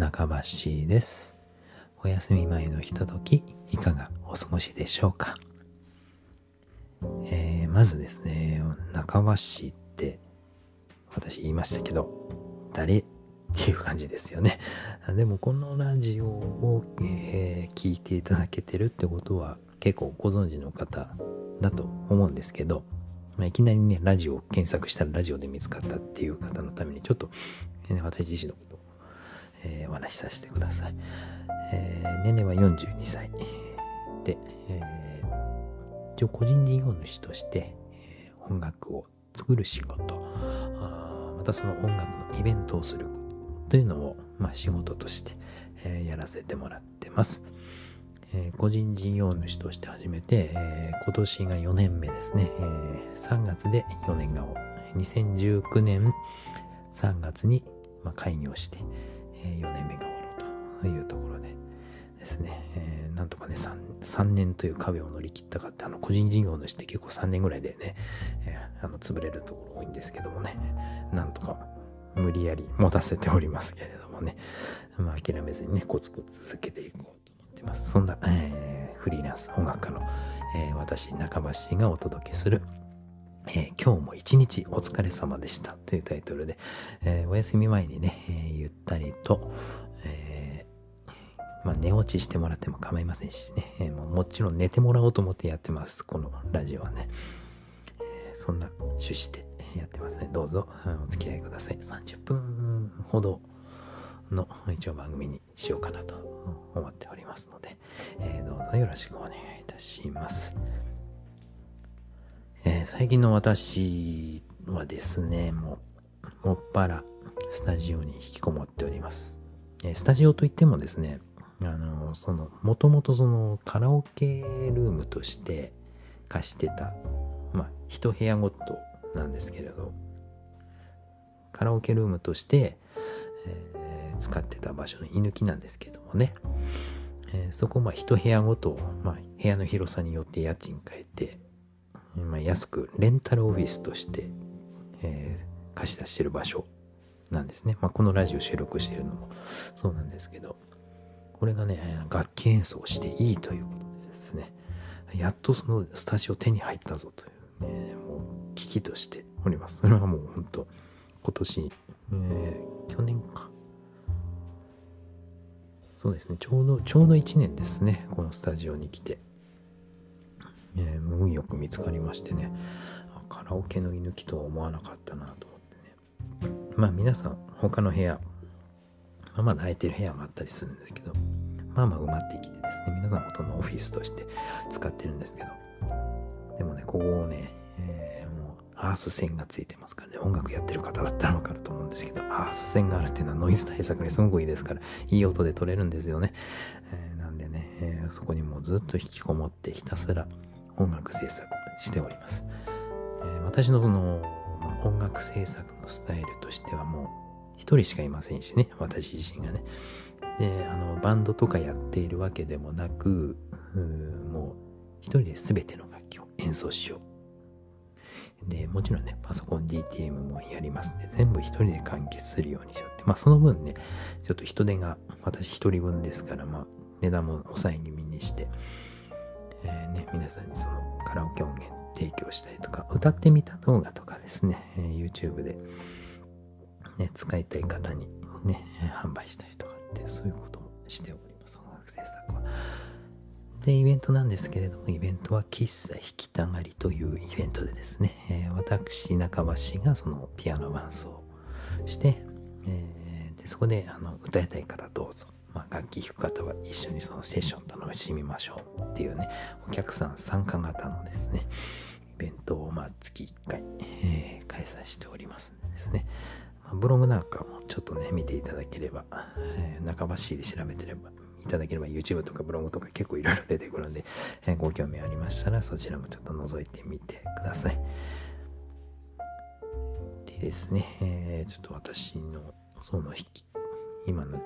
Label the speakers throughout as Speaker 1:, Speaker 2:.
Speaker 1: 中橋です。お休み前のひととき、いかがお過ごしでしょうか？えー、まずですね、中橋って私言いましたけど、誰っていう感じですよね。でもこのラジオを、えー、聞いていただけてるってことは結構ご存知の方だと思うんですけど、まあ、いきなりね、ラジオを検索したらラジオで見つかったっていう方のためにちょっと、えー、私自身の、えー、お話しさせてください。えー、年齢は42歳で、えー、一応個人事業主として、えー、音楽を作る仕事あまたその音楽のイベントをすることというのを、まあ、仕事として、えー、やらせてもらってます。えー、個人事業主として始めて、えー、今年が4年目ですね、えー、3月で4年が2019年3月に、まあ、開業して、え4年目が終わろうというところでですね、えなんとかね 3, 3年という壁を乗り切ったかってあの個人事業主って結構3年ぐらいでね、えあの潰れるところ多いんですけどもね。なんとか無理やり持たせておりますけれどもね、まあ、諦めずにねコツコツ続けていこうと思ってます。そんな、えー、フリーランス音楽家の、えー、私、中橋がお届けする、えー、今日も一日お疲れ様でしたというタイトルで、えお休み前にね、えゆったりと、えまあ、寝落ちしてもらっても構いませんしね、えももちろん寝てもらおうと思ってやってます。このラジオはね。えそんな趣旨でやってますね。どうぞお付き合いください。30分ほどの一応番組にしようかなと思っておりますので、え、どうぞよろしくお願いいたします。えー、最近の私はですね、もう、もっぱらスタジオに引きこもっております。えー、スタジオといってもですね、あの、その、もともとそのカラオケルームとして貸してた、まあ、一部屋ごとなんですけれど、カラオケルームとして、え使ってた場所の居抜きなんですけどもね、えー、そこまあ一部屋ごと、まあ、部屋の広さによって家賃変えて、ま、安くレンタルオフィスとして、えー、貸し出してる場所なんですね。まあ、このラジオ収録してるのもそうなんですけど、これがね、楽器演奏していいということでですね、やっとそのスタジオ手に入ったぞというね、もう危機としております。それはもう本当今年、えー、去年か、そうですね、ちょうど、ちょうど1年ですね、このスタジオに来て。えー、運よく見つかりましてね、カラオケの居抜きとは思わなかったなと思ってね。まあ皆さん、他の部屋、まあまだ空いてる部屋もあったりするんですけど、まあまあ埋まってきてですね、皆さんほとんどオフィスとして使ってるんですけど、でもね、ここをね、えー、もうアース線がついてますからね、音楽やってる方だったらわかると思うんですけど、アース線があるっていうのはノイズ対策にすごくいいですから、いい音で撮れるんですよね。えー、なんでね、えー、そこにもうずっと引きこもってひたすら音楽制作しております。えー、私のその、まあ、音楽制作のスタイルとしてはもう一人しかいませんしね、私自身がね。で、あの、バンドとかやっているわけでもなく、うもう一人で全ての楽器を演奏しようで、もちろんね、パソコン DTM もやりますんで、全部一人で完結するようにしようって。まあその分ね、ちょっと人手が私一人分ですから、まあ値段も抑え気味にして、えー、ね、皆さんにそのカラオケ音源提供したりとか、歌ってみた動画とかですね、え、YouTube で、ね、使いたい方にね、販売したりとかって、そういうこともしております、音楽制作は。で、イベントなんですけれども、イベントは喫茶弾きたがりというイベントでですね、えー、私、中橋がそのピアノ伴奏して、えー、でそこであの歌いたいからどうぞ。まあ、楽器弾く方は一緒にそのセッション楽しみましょうっていうね、お客さん参加型のですね、イベントをまあ月1回、えー、開催しておりますんでですね、まあ、ブログなんかもちょっとね、見ていただければ、えー、中橋で調べてればいただければ YouTube とかブログとか結構いろいろ出てくるので、えー、ご興味ありましたらそちらもちょっと覗いてみてください。でですね、えー、ちょっと私のその引き、今の、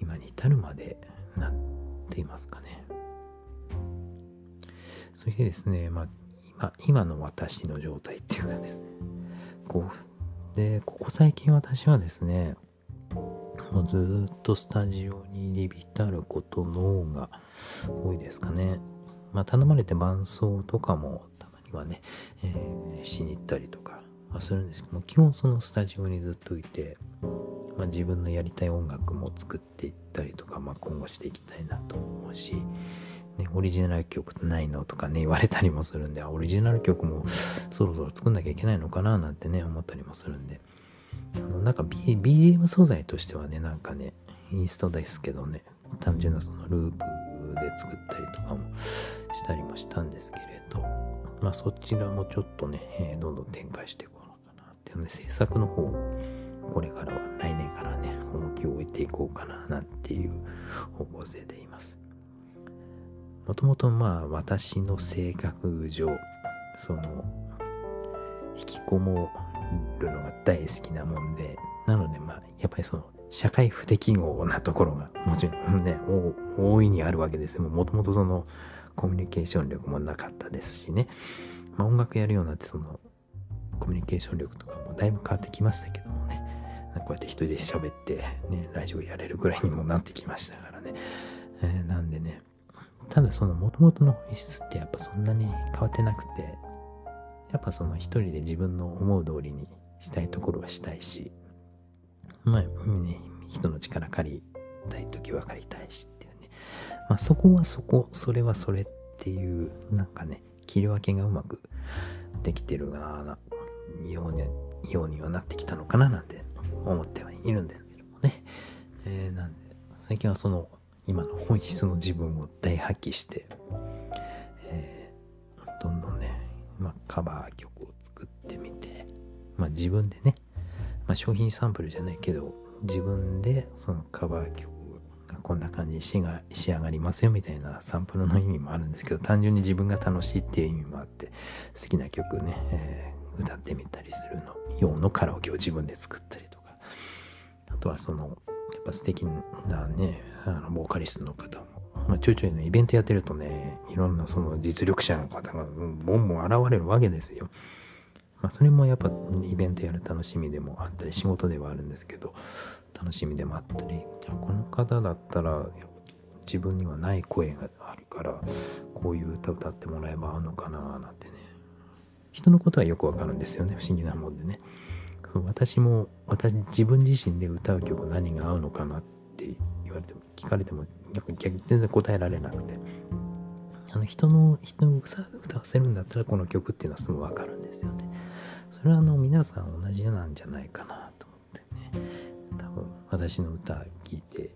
Speaker 1: 今に至るまで、なんていますかね。そしてですね、まあ、今、今の私の状態っていうかですね、こう、で、ここ最近私はですね、もうずっとスタジオに入り浸ることの方が多いですかね。まあ頼まれて伴奏とかもたまにはね、えー、しに行ったりとかはするんですけども、基本そのスタジオにずっといて、まあ、自分のやりたい音楽も作っていったりとか、まあ、今後していきたいなと思うし、ね、オリジナル曲ないのとかね言われたりもするんでオリジナル曲もそろそろ作んなきゃいけないのかななんてね思ったりもするんで。あのなんか、B、BGM 素材としてはねなんかねインストですけどね単純なそのループで作ったりとかもしたりもしたんですけれどまあそちらもちょっとね、えー、どんどん展開していこうかなっていうので制作の方これからは来年からね重きを置いていこうかななんていう方向性でいます。もともとまあ私の性格上その引きこもるのが大好きなもんでなのでまあやっぱりその社会不適合なところがもちろんね大いにあるわけです。よもともとそのコミュニケーション力もなかったですしね、まあ、音楽やるようになってそのコミュニケーション力とかだいぶ変わってきましたけどもね。こうやって一人で喋ってねラジオやれるぐらいにもなってきましたからね、えー、なんでねただその元々の本質ってやっぱそんなに変わってなくてやっぱその一人で自分の思う通りにしたいところはしたいしまあね人の力借りたい時は借りたいしっていうね。まあそこはそこそれはそれっていうなんかね切り分けがうまくできてるなようにようにはなってきたのかななんて思ってはいるんですけどもね、えー、なんで最近はその今の本質の自分を大発揮して、えー、どんどんね、まあ、カバー曲を作ってみて、まあ、自分でね、まあ、商品サンプルじゃないけど自分でそのカバー曲がこんな感じに仕が仕上がりますよみたいなサンプルの意味もあるんですけど単純に自分が楽しいっていう意味もあって好きな曲ね、えー、歌ってみたりするの用のカラオケを自分で作ったりとかあとはそのやっぱ素敵なね、あの、ボーカリストの方も、まあ、ちょいちょいね、イベントやってるとね、いろんなその実力者の方がボンボン現れるわけですよ。まあ、それもやっぱイベントやる楽しみでもあったり、仕事ではあるんですけど、楽しみでもあったり、この方だったら、自分にはない声があるから、こういう歌歌ってもらえば合うのかななんてね。人のことはよくわかるんですよね、不思議なもんでね。そう私も私自分自身で歌う曲何が合うのかなって言われても聞かれても逆に全然答えられなくて。あの人の人を歌わせるんだったらこの曲っていうのはすぐ分かるんですよね。それはあの皆さん同じなんじゃないかなと思ってね。多分私の歌聴いて、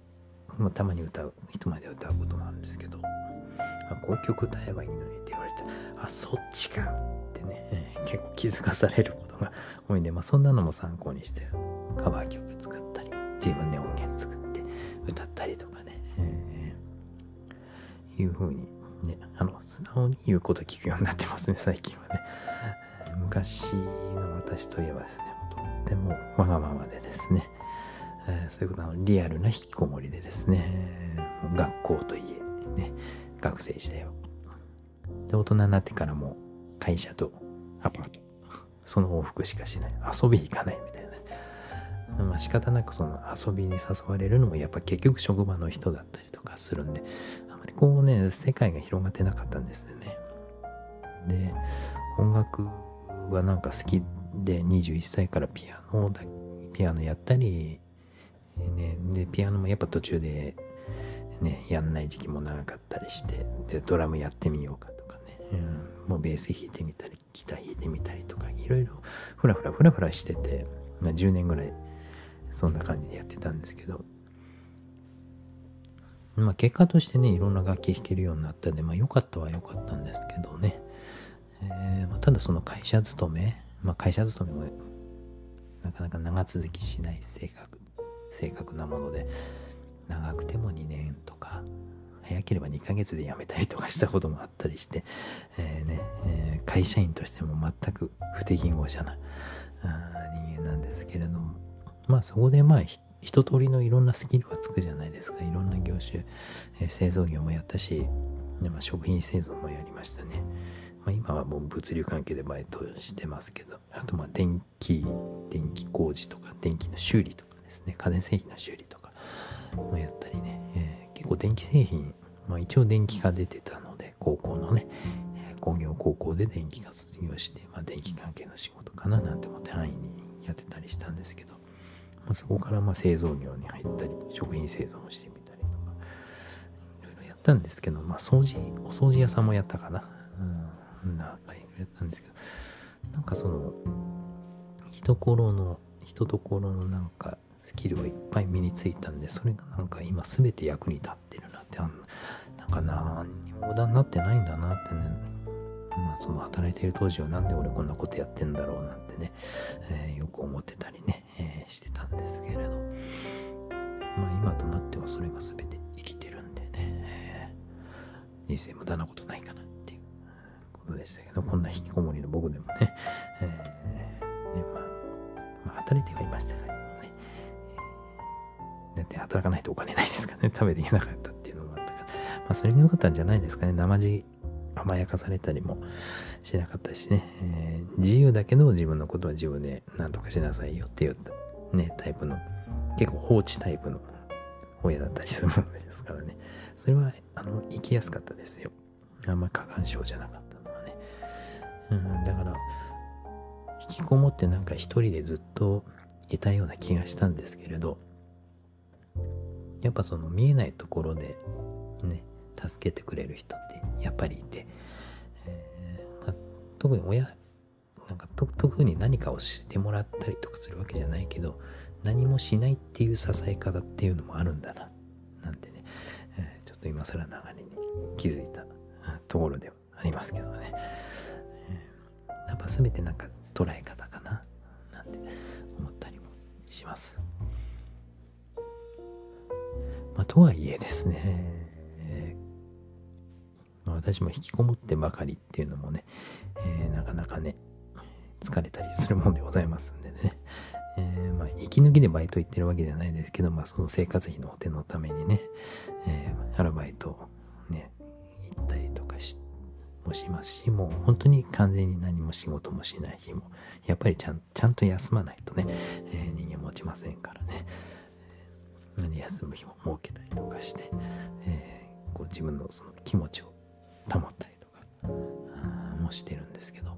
Speaker 1: まあ、たまに歌う人前で歌うこともあるんですけどあこういう曲歌えばいいのにって言われて。あそっちかってね。結構気づかされることが多いんで、まあ、そんなのも参考にしてカバー曲作ったり自分で音源作って歌ったりとかね、えー、いう風にねあの素直に言うこと聞くようになってますね最近はね。昔の私といえばですねとってもわがままでですね、えー、そういうことのリアルな引きこもりでですね。学校といえね。学生時代はで大人になってからも会社とアパート。その往復しかしない。遊び行かないみたいな。まあ仕方なくその遊びに誘われるのもやっぱ結局職場の人だったりとかするんであまりこうね世界が広がってなかったんですよね。で音楽はなんか好きで21歳からピアノだピアノやったり、ね、でピアノもやっぱ途中でねやんない時期も長かったりしてでドラムやってみようかうん、もうベース弾いてみたりギター弾いてみたりとかいろいろフラフラフラフラしてて、まあ、10年ぐらいそんな感じでやってたんですけど。まあ結果としてねいろんな楽器弾けるようになったんでまあ良かったは良かったんですけどね、えーまあ、ただその会社勤めまあ会社勤めもなかなか長続きしない性格性格なもので長くても2年とか早ければ2ヶ月で辞めたりとかしたこともあったりして、えー、ね、えー、会社員としても全く不適合者な人間なんですけれども、まあそこでまあ一通りのいろんなスキルはつくじゃないですか。いろんな業種、えー、製造業もやったし、まあ、食品製造もやりましたね。まあ、今はもう物流関係でバイトしてますけど、あとまあ電気、電気工事とか電気の修理とかですね、家電製品の修理とか、もやったりね、えー、結構電気製品、まあ一応電気科出てたので、高校のね、工業高校で電気科卒業して、まあ電気関係の仕事かななんて思って安易にやってたりしたんですけど、まあ、そこからまあ製造業に入ったり、食品製造もしてみたりとか、いろいろやったんですけど、まあ掃除、お掃除屋さんもやったかな。うん、なんかいろいろやったんですけど、なんかその、人頃の、人ところのなんかスキルがいっぱい身についたんで、それがなんか今全て役に立ってるって、なんか何にも無駄になってないんだなってね、まあその働いている当時はなんで俺こんなことやってんだろうなんてね、えー、よく思ってたりね、えー、してたんですけれど、まあ今となってはそれが全て生きてるんでね、えー、人生無駄なことないかなっていう。ことでしたけど、こんな引きこもりの僕でもね、えー、ねまあ、まあ働いてはいましたからね、だって働かないとお金ないですからね、食べていけなかったまあそれが良かったんじゃないですかね、生地甘やかされたりもしなかったしね、えー、自由だけど自分のことは自分で何とかしなさいよっていうね、タイプの、結構放置タイプの親だったりするものですからね。それは、あの、生きやすかったですよ。あんま過干渉じゃなかったのはね。うん、だから、引きこもってなんか一人でずっといたような気がしたんですけれど、やっぱその見えないところでね、助けてくれる人ってやっぱりいて、えーまあ、特に親なんか特に何かをしてもらったりとかするわけじゃないけど何もしないっていう支え方っていうのもあるんだななんてね、えー、ちょっと今更流れに気づいたところではありますけどね、えー、やっぱ全てなんか捉え方かななんて思ったりもします。まあとはいえですね私も引きこもってばかりっていうのもね、えー、なかなかね、疲れたりするもんでございますんでね。えー、まあ、息抜きでバイト行ってるわけじゃないですけど、まあ、その生活費の補填のためにね、えー、アルバイトね、行ったりとかし、もしますし、もう本当に完全に何も仕事もしない日も、やっぱりちゃんちゃんと休まないとね、えー、人間持ちませんからね。何休む日も設けたりとかして、えー、こう自分のその気持ちを保ったりとか。もしてるんですけど、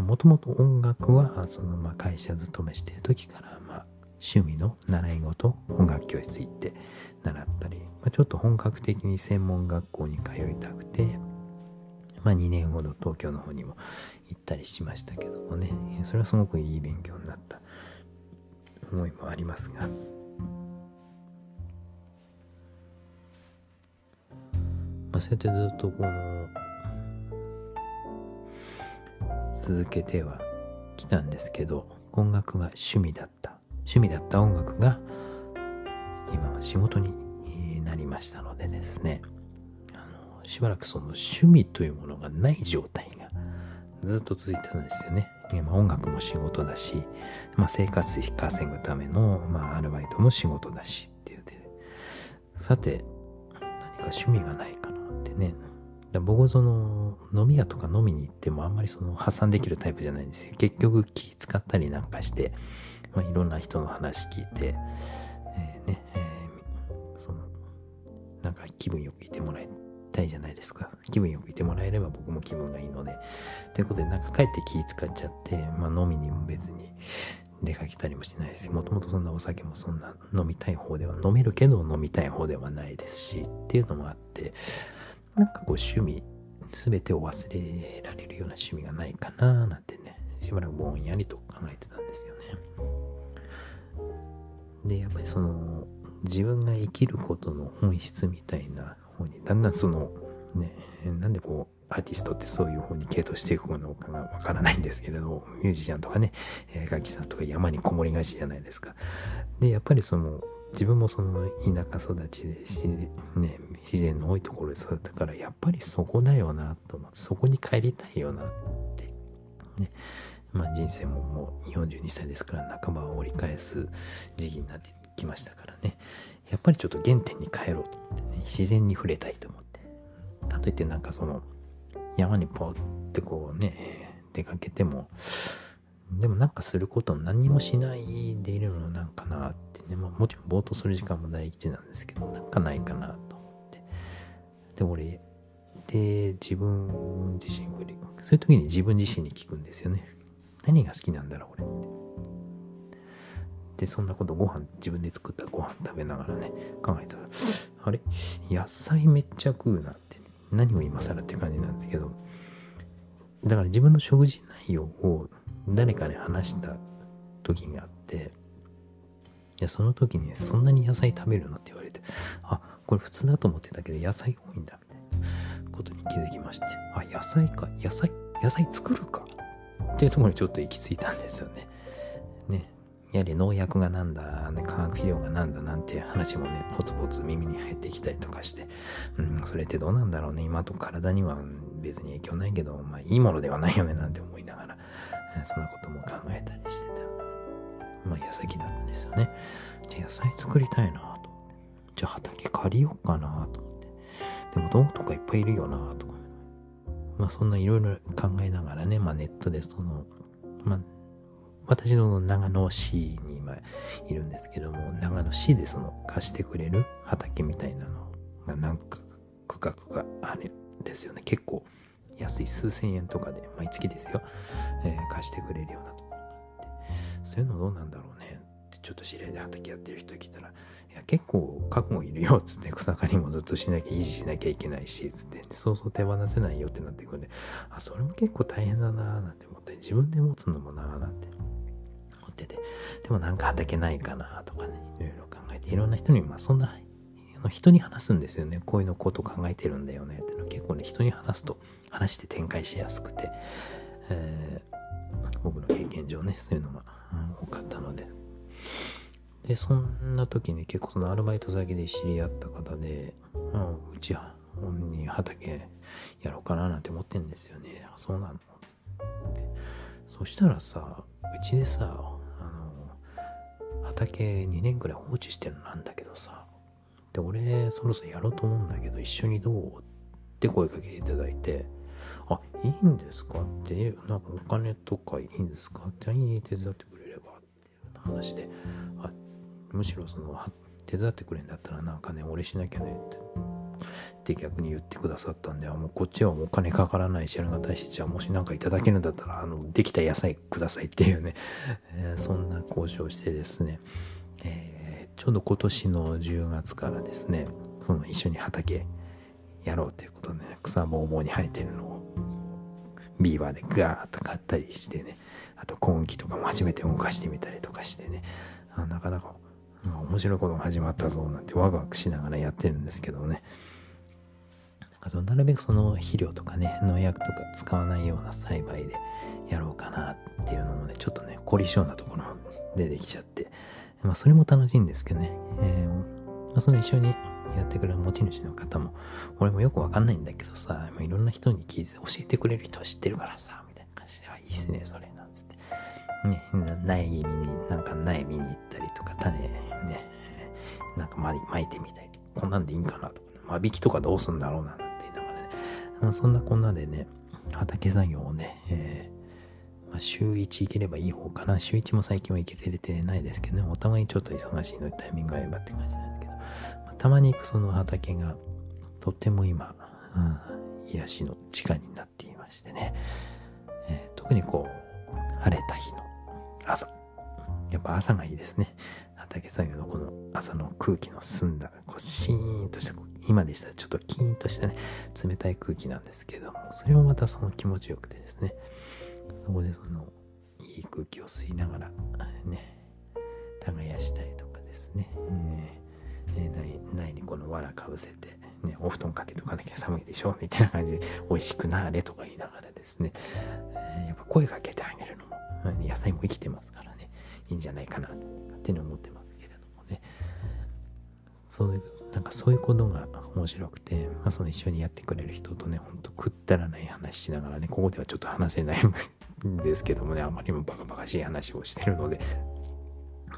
Speaker 1: もともと音楽はそのまあ会社勤めしてる時からまあ趣味の習い事音楽教室行って習ったり、まあ、ちょっと本格的に専門学校に通いたくて、まあ、2年ほど東京の方にも行ったりしましたけどもね。それはすごくいい勉強になった思いもありますが。まあ、そうやってずっとこの続けてはきたんですけど音楽が趣味だった。趣味だった音楽が今は仕事になりましたのでですね。あのしばらくその趣味というものがない状態がずっと続いたんですよね。まあ、音楽も仕事だし、まあ、生活費稼ぐための、まあ、アルバイトも仕事だしっていうで。さて何か趣味がないかな。ねだ。僕その飲み屋とか飲みに行ってもあんまりその発散できるタイプじゃないんですよ。結局気使ったりなんかして、まあ、いろんな人の話聞いて、えー、ね、えー、その、なんか気分よくいてもらいたいじゃないですか。気分よくいてもらえれば僕も気分がいいので。ということでなんか帰って気使っちゃって、まあ飲みにも別に出かけたりもしないですもともとそんなお酒もそんな飲みたい方では飲めるけど飲みたい方ではないですしっていうのもあってなんかこう趣味、すべてを忘れられるような趣味がないかななんてね、しばらくぼんやりと考えてたんですよね。で、やっぱりその、自分が生きることの本質みたいな方に、だんだんその、ね、なんでこう、アーティストってそういう方に系統していくのかがわからないんですけれど、ミュージシャンとかね、楽器さんとか山にこもりがちじゃないですか。で、やっぱりその、自分もその田舎育ちで自然ね、自然の多いところで育ったからやっぱりそこだよなと思ってそこに帰りたいよなってね。まあ人生ももう42歳ですから半ばを折り返す時期になってきましたからね。やっぱりちょっと原点に帰ろうと思ってね自然に触れたいと思って。かといってなんかその山にポーってこうね出かけてもでもなんかすること何にもしないでいるのなんかなってね、まあ、もちろんぼーっとする時間も大事なんですけどなんかないかなと思って。で俺で自分自身そういう時に自分自身に聞くんですよね。何が好きなんだろう俺って。でそんなことご飯自分で作ったご飯食べながらね考えたらあれ？野菜めっちゃ食うなって、何を今更って感じなんですけど。だから自分の食事内容を誰かに話した時があって、いや、その時に、そんなに野菜食べるの？って言われて、あ、これ普通だと思ってたけど野菜多いんだ、みたいなことに気づきまして、あ、野菜か、野菜、野菜作るかっていうところにちょっと行き着いたんですよね。ね。やはり農薬がなんだ、ね、化学肥料がなんだなんて話もね、ポツポツ耳に入ってきたりとかして、うん、それってどうなんだろうね。今と体には別に影響ないけど、まあいいものではないよねなんて思いながら、そんなことも考えたりしてた。まあ、矢先だったんですよね。じゃ野菜作りたいなと思って。じゃあ畑借りようかなと思って。でも道具とかいっぱいいるよなとか。まあそんないろいろ考えながらね、まあネットでその、まあ私の長野市に今いるんですけども、長野市でその貸してくれる畑みたいなのが何区画かあるんですよね。結構安い数千円とかで毎月ですよ、えー、貸してくれるようなと。そういうのどうなんだろうね。ってちょっと知り合いで畑やってる人来たらいや結構覚悟いるよ。っつって草刈りもずっとしなきゃ維持しなきゃいけないし。つってそうそう手放せないよってなってくるんであそれも結構大変だなー。なんて思って自分で持つのもなー。なんて思ってて。でもなんか畑ないかなとかねいろいろ考えていろんな人にまあそんな人に話すんですよね。こういうのこと考えてるんだよね。っての結構ね人に話すと話して展開しやすくて、えー、僕の経験上ね、そういうのが、多かったので。で、そんな時に結構そのアルバイト先で知り合った方で、うん、うちに畑やろうかななんて思ってんですよね。あ、そうなの？つって。そしたらさ、うちでさ、あの、畑2年くらい放置してるのなんだけどさ、で、俺、そろそろやろうと思うんだけど、一緒にどう？って声かけていただいて、あ、いいんですかっていう、なんかお金とかいいんですかって、いい手伝ってくれればっていう話で、あむしろその、手伝ってくれんだったらなんかね、俺しなきゃねって。って逆に言ってくださったんで、もうこっちはお金かからないし、ありがたいし、じゃあもし何かいただけるんだったら、あの、できた野菜くださいっていうね、えー、そんな交渉してですね、えー、ちょうど今年の10月からですね、その一緒に畑やろうということで、ね、草ぼうぼうに生えてるのをビーバーでガーッと買ったりしてねあとコーン機とかも初めて動かしてみたりとかしてねあなかなか、面白いことが始まったぞなんてワクワクしながらやってるんですけどね。なんかそのなるべくその肥料とかね農薬とか使わないような栽培でやろうかなっていうのもねちょっとね凝り性なところ出てきちゃってまあそれも楽しいんですけどね、えーまあ、その一緒にやってくれる持ち主の方も、俺もよくわかんないんだけどさ、いろんな人に聞いて教えてくれる人は知ってるからさ、みたいな感じで、あ、いいっすね、それ、なんつって。ね、苗木見に、なんか苗見に行ったりとか、種ね、なんか巻いてみたり、こんなんでいいんかなとか、ね、間引きとかどうすんだろうな、なんて言いながらね、まあ、そんなこんなでね、畑作業をね、えーまあ、週1行ければいい方かな。週1も最近は行けてれてないですけどね、お互いちょっと忙しいのでタイミング合えばって感じなんですけど。たまに行くその畑がとっても今、うん、癒しの地下になっていましてね、えー、特にこう晴れた日の朝。やっぱ朝がいいですね。畑作業のこの朝の空気の澄んだこうシーンとした今でしたらちょっとキーンとしたね冷たい空気なんですけどもそれもまたその気持ちよくてですね。そこでそのいい空気を吸いながらね耕したりとかですね、えーえー、内にこの藁かぶせて、ね、お布団かけとかなきゃ寒いでしょみたいな感じで美味しくなれとか言いながらですね、えー、やっぱ声かけてあげるのも、野菜も生きてますからね。いいんじゃないかなっていうのを思ってますけれどもね。そういうなんかそういうことが面白くて、まあ、その一緒にやってくれる人とねほんと食ったらない話しながらねここではちょっと話せないんですけどもねあまりにもバカバカしい話をしてるので。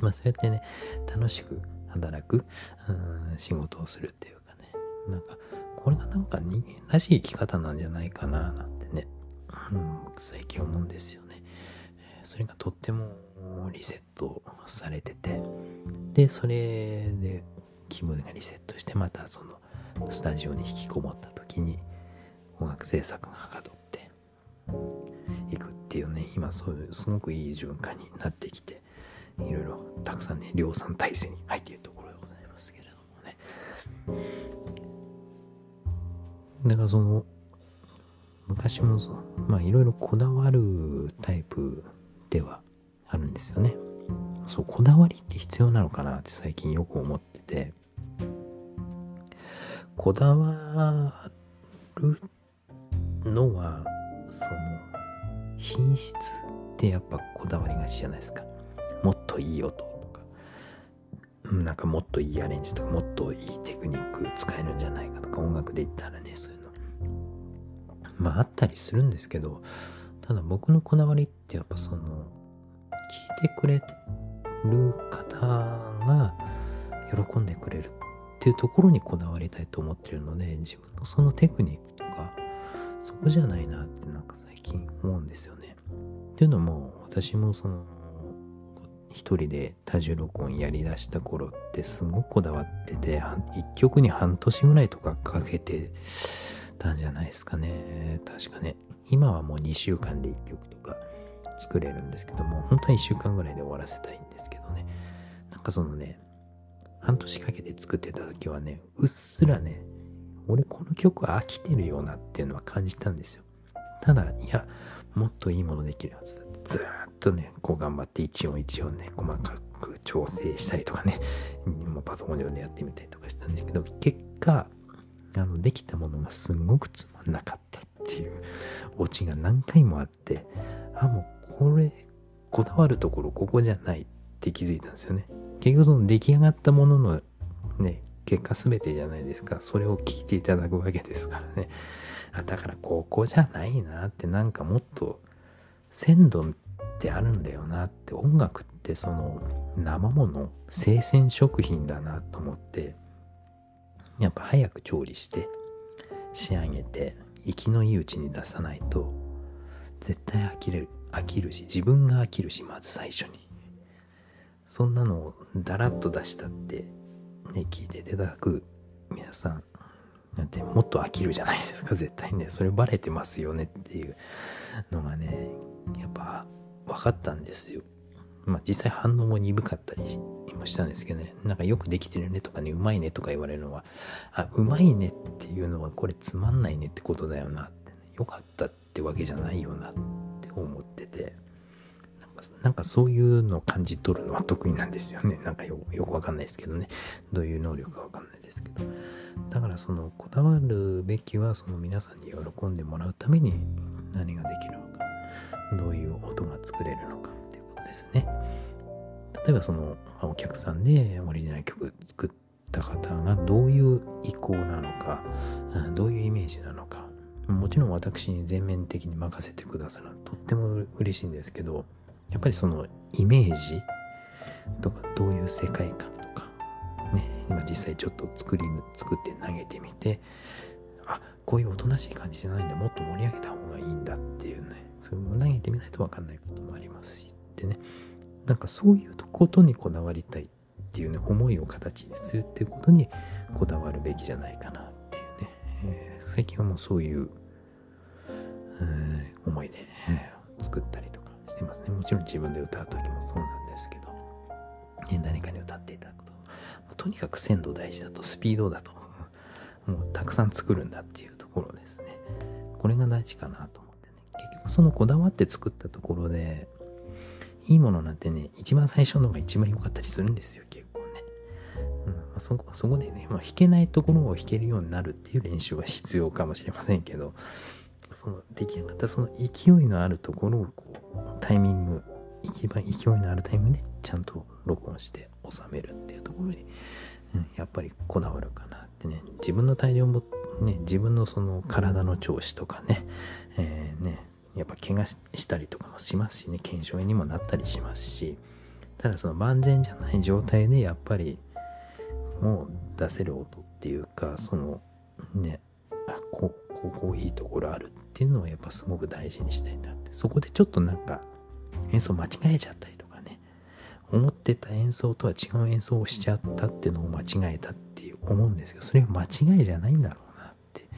Speaker 1: まあそうやってね楽しく働く、うん、仕事をするっていうかね。なんか、これがなんか人間らしい生き方なんじゃないかな、なんてね。うん、最近思うんですよね。それがとってもリセットされててでそれで気分がリセットしてまたそのスタジオに引きこもった時に音楽制作がはかどっていくっていうね今そういうすごくいい循環になってきていろいろたくさんね量産体制に入っているところでございますけれどもね。だからその昔もそまあいろいろこだわるタイプではあるんですよね。そうこだわりって必要なのかなって最近よく思ってて。こだわるのはその品質ってやっぱこだわりがちじゃないですか。もっといい音とかなんかもっといいアレンジとかもっといいテクニック使えるんじゃないかとか音楽で言ったらねそういうのまああったりするんですけどただ僕のこだわりってやっぱその聞いてくれる方が喜んでくれるっていうところにこだわりたいと思ってるので自分のそのテクニックとかそこじゃないなってなんか最近思うんですよね。っていうのも私もその一人で多重録音やりだした頃ってすごくこだわってて一曲に半年ぐらいとかかけてたんじゃないですかね。確かね。今はもう2週間で1曲とか作れるんですけども本当は1週間ぐらいで終わらせたいんですけどね。なんかそのね半年かけて作ってた時はねうっすらね俺この曲飽きてるようなっていうのは感じたんですよ。ただいやもっといいものできるはずだってずっとねこう頑張って一音一音ね細かく調整したりとかねもうパソコン上でやってみたりとかしたんですけど結果あのできたものがすごくつまんなかったっていうオチが何回もあってあもうこれこだわるところここじゃないって気づいたんですよね。結局その出来上がったもののね結果全てじゃないですか。それを聞いていただくわけですからね。あだからここじゃないなってなんかもっと鮮度ってあるんだよなって音楽ってその生もの生鮮食品だなと思ってやっぱ早く調理して仕上げて生きのいいうちに出さないと絶対飽きれる飽きるし自分が飽きるしまず最初に。そんなのをだらっと出したってね聞いていただく皆さんなんてもっと飽きるじゃないですか絶対ね。それバレてますよねっていうのがねやっぱ分かったんですよまあ実際反応も鈍かったりもしたんですけどねなんかよくできてるねとかねうまいねとか言われるのはあうまいねっていうのはこれつまんないねってことだよなって、ね、よかったってわけじゃないよなって思っててなんかそういうのを感じ取るのは得意なんですよね。なんかよくわかんないですけどね。どういう能力かわかんないですけど。だからそのこだわるべきはその皆さんに喜んでもらうために何ができるのか。どういう音が作れるのかっていうことですね。例えばそのお客さんでオリジナル曲作った方がどういう意向なのか、どういうイメージなのか。もちろん私に全面的に任せてくださるとっても嬉しいんですけど、やっぱりそのイメージとかどういう世界観とかね今実際ちょっと作り作って投げてみてあこういうおとなしい感じじゃないんだもっと盛り上げた方がいいんだっていうそれも投げてみないと分かんないこともありますしでねなんかそういうことにこだわりたいっていうね思いを形にするっていうことにこだわるべきじゃないかなっていうね、えー、最近はもうそういう、え、思いで、えー、作ったりとかしてますね。もちろん自分で歌う時もそうなんですけど、ね、誰かに歌っていただくと。とにかく鮮度大事だと、スピードだと、もうたくさん作るんだっていうところですね。これが大事かなと。そのこだわって作ったところで、いいものなんてね、一番最初のが一番良かったりするんですよ、結構ね。うんまあ、そこそこでね、まあ、弾けないところを弾けるようになるっていう練習は必要かもしれませんけど、その出来上がったその勢いのあるところをこうタイミング一番勢いのあるタイミングでちゃんと録音して収めるっていうところに、うん、やっぱりこだわるかなってね自分の体重もね自分のその体の調子とかね,、えー、ねやっぱ怪我したりとかもしますしね腱鞘炎にもなったりしますしただその万全じゃない状態でやっぱりもう出せる音っていうかそのねあこうここいいところあるっていうのはやっぱすごく大事にしたいんだって。そこでちょっとなんか演奏間違えちゃったりとかね思ってた演奏とは違う演奏をしちゃったっていうのを間違えたって思うんですけどそれは間違いじゃないんだろうなって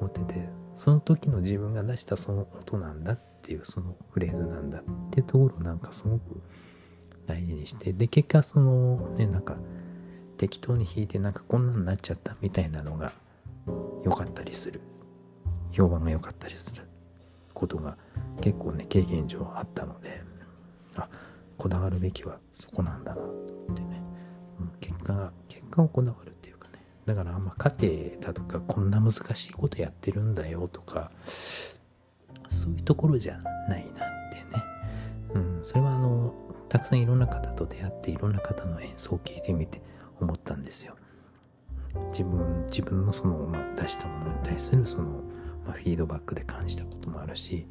Speaker 1: 思っててその時の自分が出したその音なんだっていうそのフレーズなんだっていうところをなんかすごく大事にしてで結果そのねなんか適当に弾いてなんかこんなになっちゃったみたいなのが良かったりする。評判が良かったりすることが結構ね経験上あったのであこだわるべきはそこなんだなってね、うん、結果結果をこだわるだからあんま家庭だとかこんな難しいことやってるんだよとかそういうところじゃないなってね、うん、それはあのたくさんいろんな方と出会っていろんな方の演奏を聞いてみて思ったんですよ。自分自分のその、ま、出したものに対するその、ま、フィードバックで感じたこともあるし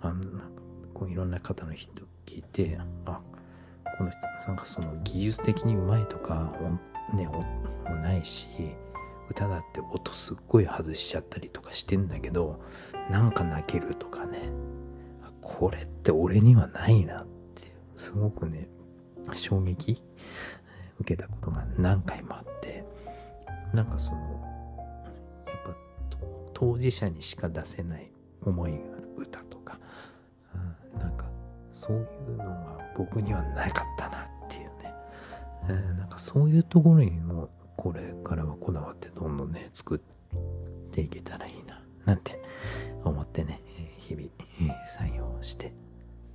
Speaker 1: あのなんかこういろんな方の人聞いてあこの人なんかその技術的にうまいとかねもないし歌だって音すっごい外しちゃったりとかしてんだけどなんか泣けるとかね。これって俺にはないなってすごくね衝撃受けたことが何回もあってなんかそのやっぱ当事者にしか出せない思いがある歌とか、うん、なんかそういうのが僕にはなかったな、えー、なんかそういうところにもこれからはこだわってどんどんね作っていけたらいいななんて思ってね日々採用して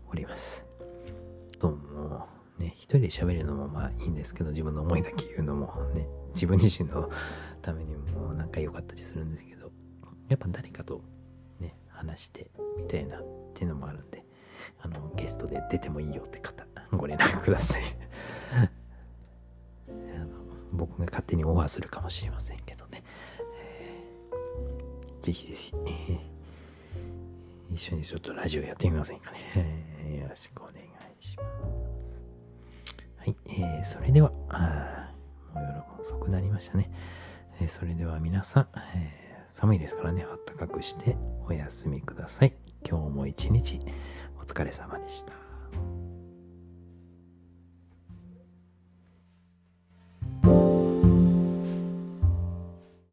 Speaker 1: おります。どうもね一人で喋るのもまあいいんですけど自分の思いだけ言うのもね自分自身のためにもなんか良かったりするんですけどやっぱ誰かとね話してみたいなっていうのもあるんであのゲストで出てもいいよって方ご連絡ください。僕が勝手にオファーするかもしれませんけどね、えー、ぜひぜひ、一緒にちょっとラジオやってみませんかね、よろしくお願いします。はい、えー、それではあもう夜も遅くなりましたね、えー、それでは皆さん、えー、寒いですからね。あったかくしてお休みください。今日も一日お疲れ様でした。